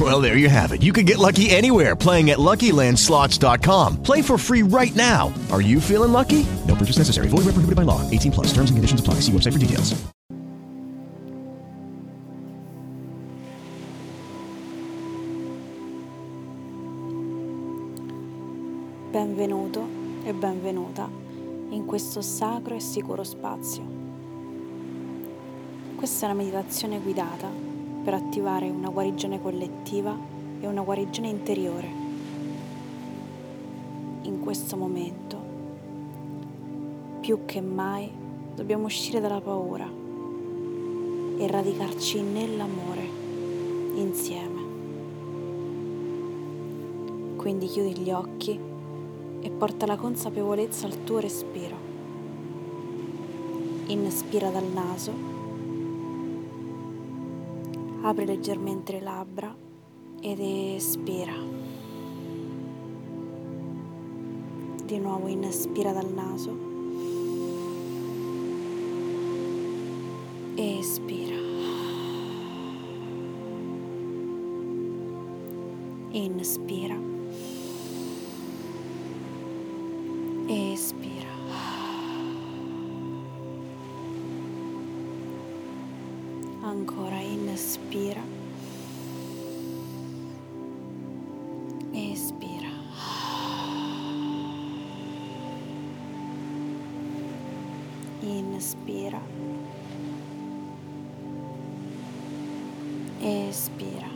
Well, there you have it. You can get lucky anywhere playing at LuckyLandSlots.com. Play for free right now. Are you feeling lucky? No purchase necessary. Void where prohibited by law. 18 plus. Terms and conditions apply. See website for details. Benvenuto e benvenuta in questo sacro e sicuro spazio. Questa è una meditazione guidata per attivare una guarigione collettiva e una guarigione interiore. In questo momento, più che mai, dobbiamo uscire dalla paura e radicarci nell'amore insieme. Quindi chiudi gli occhi e porta la consapevolezza al tuo respiro. Inspira dal naso, apri leggermente le labbra ed espira. Di nuovo inspira dal naso. Espira. Inspira. Espira. Ancora inspira. Espira. Inspira. Espira.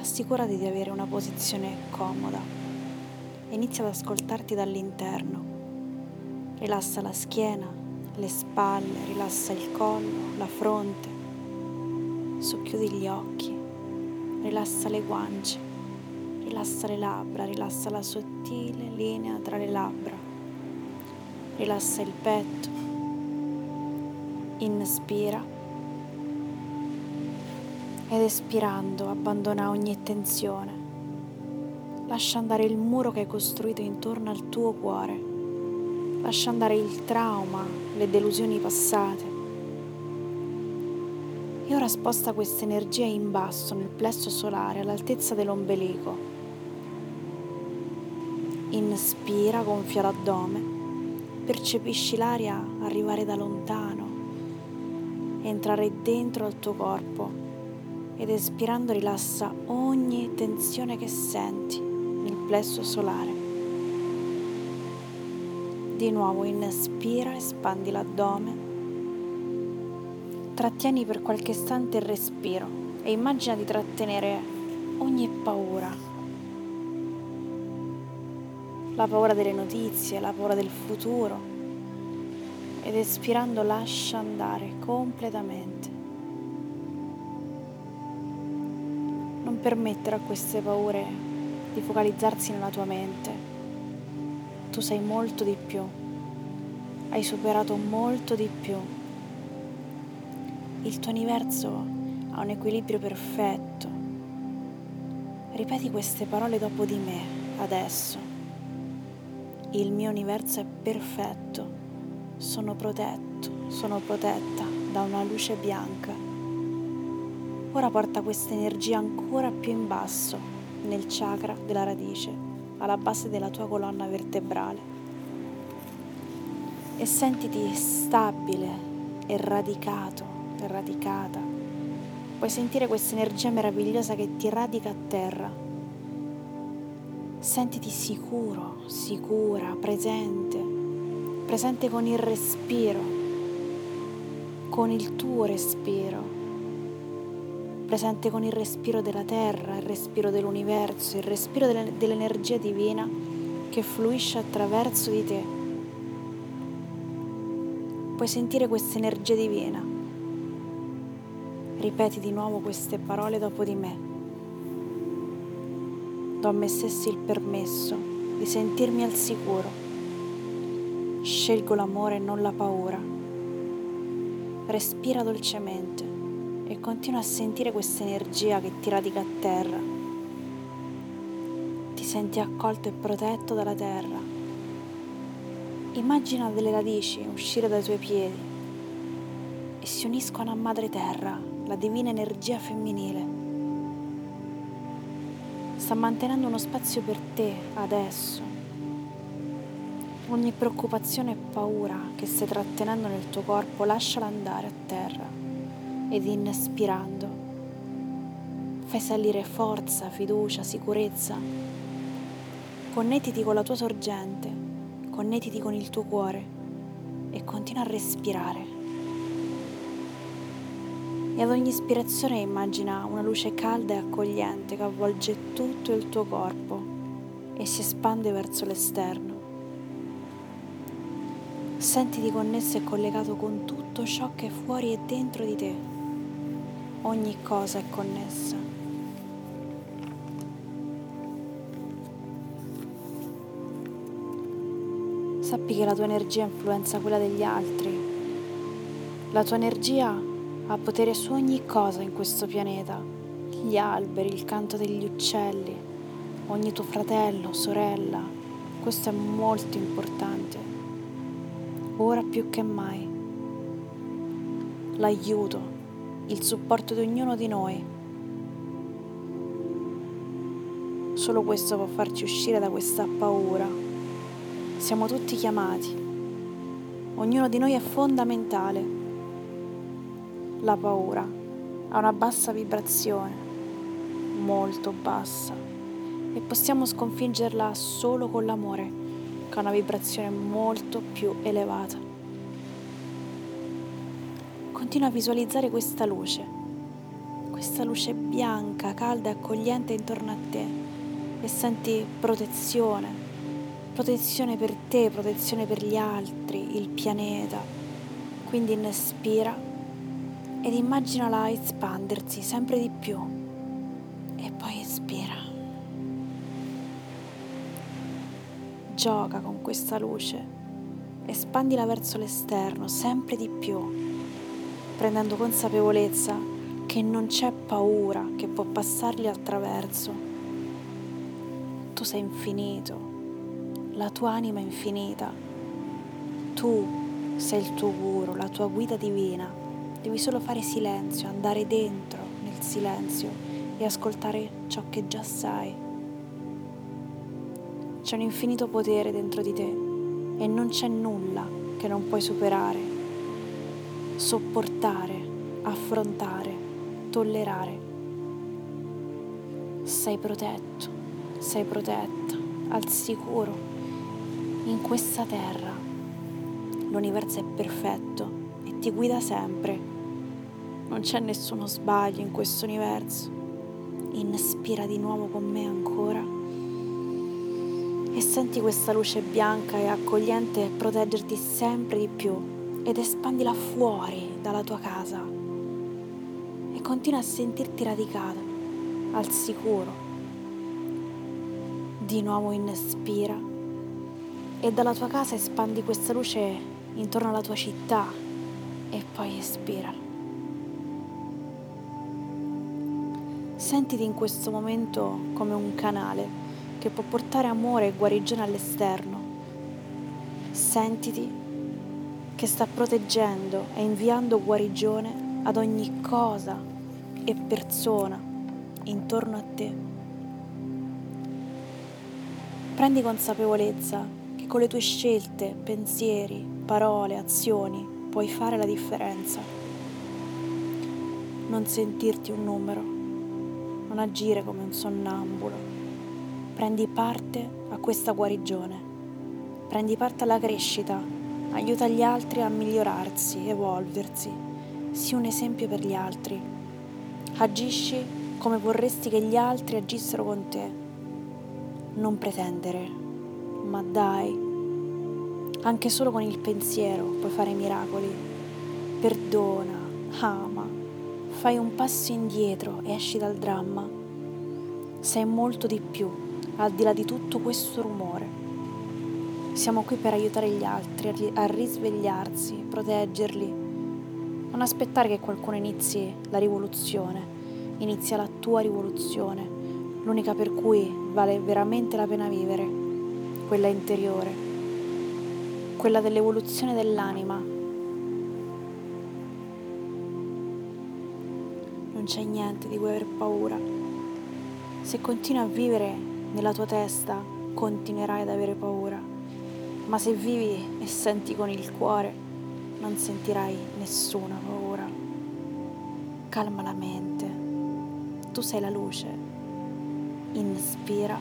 Assicurati di avere una posizione comoda. Inizia ad ascoltarti dall'interno. Rilassa la schiena, le spalle, rilassa il collo, la fronte. Socchiudi gli occhi, rilassa le guance, rilassa le labbra, rilassa la sottile linea tra le labbra. Rilassa il petto. Inspira ed espirando abbandona ogni tensione. Lascia andare il muro che hai costruito intorno al tuo cuore. Lascia andare il trauma, le delusioni passate. E ora sposta questa energia in basso nel plesso solare all'altezza dell'ombelico. Inspira, gonfia l'addome, percepisci l'aria arrivare da lontano, entrare dentro al tuo corpo ed espirando rilassa ogni tensione che senti nel plesso solare. Di nuovo inspira, espandi l'addome, trattieni per qualche istante il respiro e immagina di trattenere ogni paura. La paura delle notizie, la paura del futuro ed espirando lascia andare completamente. Non permettere a queste paure di focalizzarsi nella tua mente. Tu sei molto di più. Hai superato molto di più. Il tuo universo ha un equilibrio perfetto. Ripeti queste parole dopo di me, adesso. Il mio universo è perfetto. Sono protetto, sono protetta da una luce bianca. Ora porta questa energia ancora più in basso, nel chakra della radice, alla base della tua colonna vertebrale. E sentiti stabile e radicato, radicata. Puoi sentire questa energia meravigliosa che ti radica a terra. Sentiti sicuro, sicura, presente, presente con il respiro, con il tuo respiro, presente con il respiro della terra, il respiro dell'universo, il respiro dell'energia divina che fluisce attraverso di te. Puoi sentire questa energia divina. Ripeti di nuovo queste parole dopo di me do a me stessi il permesso di sentirmi al sicuro. Scelgo l'amore e non la paura. Respira dolcemente e continua a sentire questa energia che ti radica a terra. Ti senti accolto e protetto dalla terra. Immagina delle radici uscire dai tuoi piedi e si uniscono a madre terra, la divina energia femminile sta mantenendo uno spazio per te adesso. Ogni preoccupazione e paura che stai trattenendo nel tuo corpo lasciala andare a terra ed inspirando fai salire forza, fiducia, sicurezza. Connettiti con la tua sorgente, connettiti con il tuo cuore e continua a respirare e ad ogni ispirazione immagina una luce calda e accogliente che avvolge tutto il tuo corpo e si espande verso l'esterno. Sentiti connesso e collegato con tutto ciò che è fuori e dentro di te. Ogni cosa è connessa. Sappi che la tua energia influenza quella degli altri. La tua energia ha potere su ogni cosa in questo pianeta, gli alberi, il canto degli uccelli, ogni tuo fratello, sorella. Questo è molto importante, ora più che mai. L'aiuto, il supporto di ognuno di noi. Solo questo può farci uscire da questa paura. Siamo tutti chiamati. Ognuno di noi è fondamentale la paura ha una bassa vibrazione, molto bassa, e possiamo sconfiggerla solo con l'amore, che ha una vibrazione molto più elevata. Continua a visualizzare questa luce, questa luce bianca, calda e accogliente intorno a te. E senti protezione, protezione per te, protezione per gli altri, il pianeta. Quindi inspira ed immaginala espandersi sempre di più. E poi espira. Gioca con questa luce, espandila verso l'esterno sempre di più, prendendo consapevolezza che non c'è paura che può passargli attraverso. Tu sei infinito, la tua anima è infinita, tu sei il tuo guru, la tua guida divina Devi solo fare silenzio, andare dentro nel silenzio e ascoltare ciò che già sai. C'è un infinito potere dentro di te e non c'è nulla che non puoi superare, sopportare, affrontare, tollerare. Sei protetto, sei protetta, al sicuro, in questa terra. L'universo è perfetto e ti guida sempre non c'è nessuno sbaglio in questo universo. Inspira di nuovo con me ancora e senti questa luce bianca e accogliente proteggerti sempre di più ed espandila fuori dalla tua casa e continua a sentirti radicata al sicuro. Di nuovo inspira e dalla tua casa espandi questa luce intorno alla tua città e poi espira. Sentiti in questo momento come un canale che può portare amore e guarigione all'esterno. Sentiti che sta proteggendo e inviando guarigione ad ogni cosa e persona intorno a te. Prendi consapevolezza che con le tue scelte, pensieri, parole, azioni puoi fare la differenza. Non sentirti un numero non agire come un sonnambulo. prendi parte a questa guarigione, prendi parte alla crescita, aiuta gli altri a migliorarsi, evolversi, sii un esempio per gli altri, agisci come vorresti che gli altri agissero con te, non pretendere, ma dai, anche solo con il pensiero puoi fare miracoli, perdona, ama, fai un passo indietro e esci dal dramma, sei molto di più al di là di tutto questo rumore. Siamo qui per aiutare gli altri a risvegliarsi, proteggerli. Non aspettare che qualcuno inizi la rivoluzione. Inizia la tua rivoluzione, l'unica per cui vale veramente la pena vivere, quella interiore, quella dell'evoluzione dell'anima. Non c'è niente di cui aver paura. Se continui a vivere nella tua testa continuerai ad avere paura, ma se vivi e senti con il cuore non sentirai nessuna paura. Calma la mente, tu sei la luce, inspira.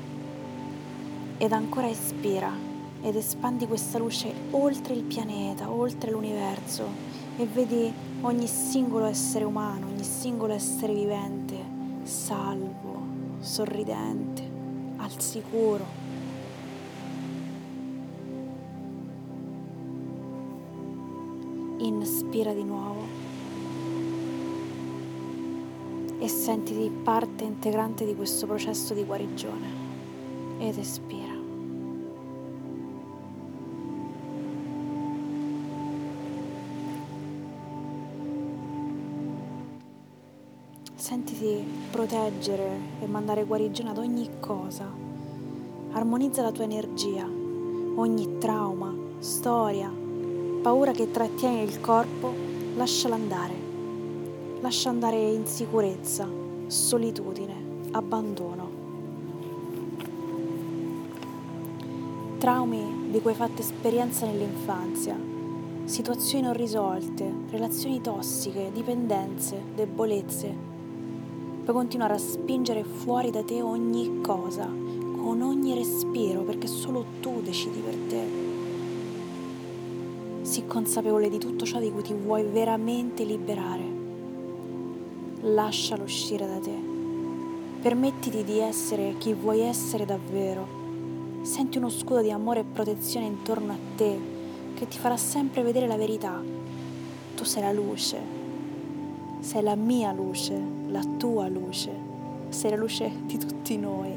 Ed ancora espira. Ed espandi questa luce oltre il pianeta, oltre l'universo. E vedi ogni singolo essere umano, ogni singolo essere vivente, salvo, sorridente al sicuro. Inspira di nuovo e sentiti parte integrante di questo processo di guarigione ed espira. Sentiti proteggere e mandare guarigione ad ogni cosa. Armonizza la tua energia, ogni trauma, storia, paura che trattiene il corpo, lasciala andare. Lascia andare insicurezza, solitudine, abbandono. Traumi di cui hai fatto esperienza nell'infanzia, situazioni non risolte, relazioni tossiche, dipendenze, debolezze, Puoi continuare a spingere fuori da te ogni cosa, con ogni respiro, perché solo tu decidi per te. Sii consapevole di tutto ciò di cui ti vuoi veramente liberare. Lascialo uscire da te. Permettiti di essere chi vuoi essere davvero. Senti uno scudo di amore e protezione intorno a te che ti farà sempre vedere la verità. Tu sei la luce, sei la mia luce, la tua luce, sei la luce di tutti noi.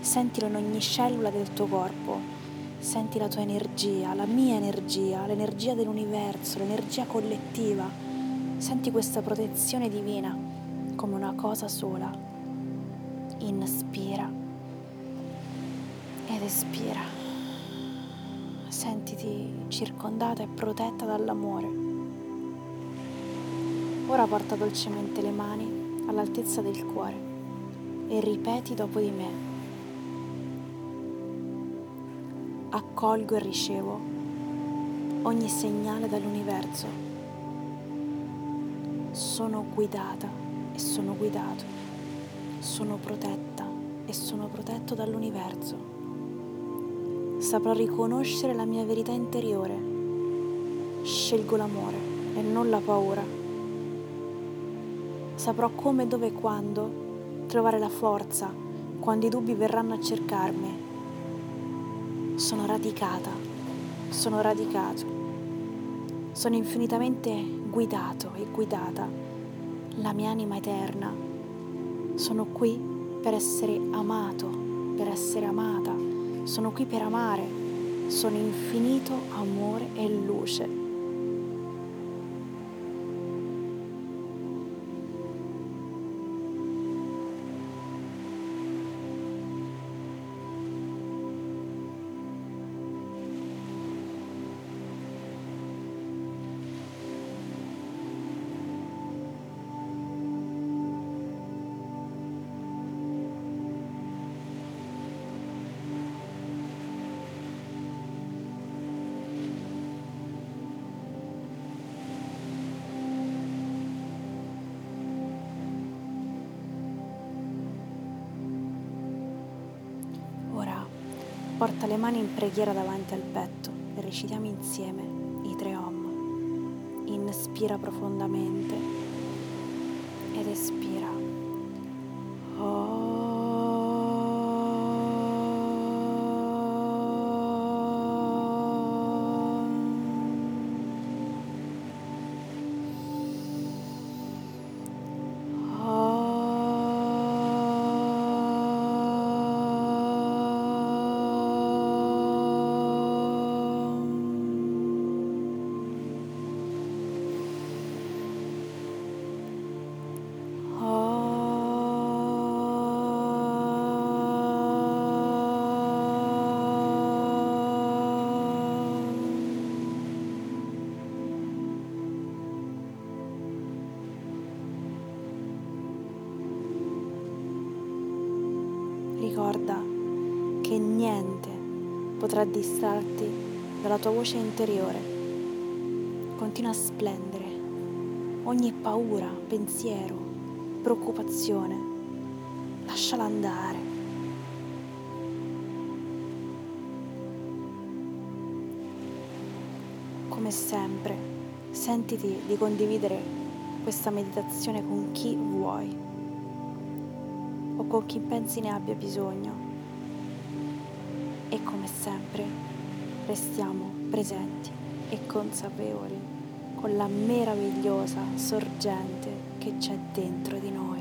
Sentilo in ogni cellula del tuo corpo, senti la tua energia, la mia energia, l'energia dell'universo, l'energia collettiva. Senti questa protezione divina come una cosa sola. Inspira ed espira. Sentiti circondata e protetta dall'amore. Ora porta dolcemente le mani all'altezza del cuore e ripeti dopo di me. Accolgo e ricevo ogni segnale dall'universo. Sono guidata e sono guidato. Sono protetta e sono protetto dall'universo. Saprò riconoscere la mia verità interiore. Scelgo l'amore e non la paura saprò come, dove e quando trovare la forza quando i dubbi verranno a cercarmi. Sono radicata, sono radicato, sono infinitamente guidato e guidata. La mia anima eterna. Sono qui per essere amato, per essere amata. Sono qui per amare. Sono infinito amore e luce. Porta le mani in preghiera davanti al petto e recitiamo insieme i tre Om. Inspira profondamente ed espira. Potrà distrarti dalla tua voce interiore. Continua a splendere. Ogni paura, pensiero, preoccupazione, lasciala andare. Come sempre, sentiti di condividere questa meditazione con chi vuoi o con chi pensi ne abbia bisogno. E come sempre restiamo presenti e consapevoli con la meravigliosa sorgente che c'è dentro di noi.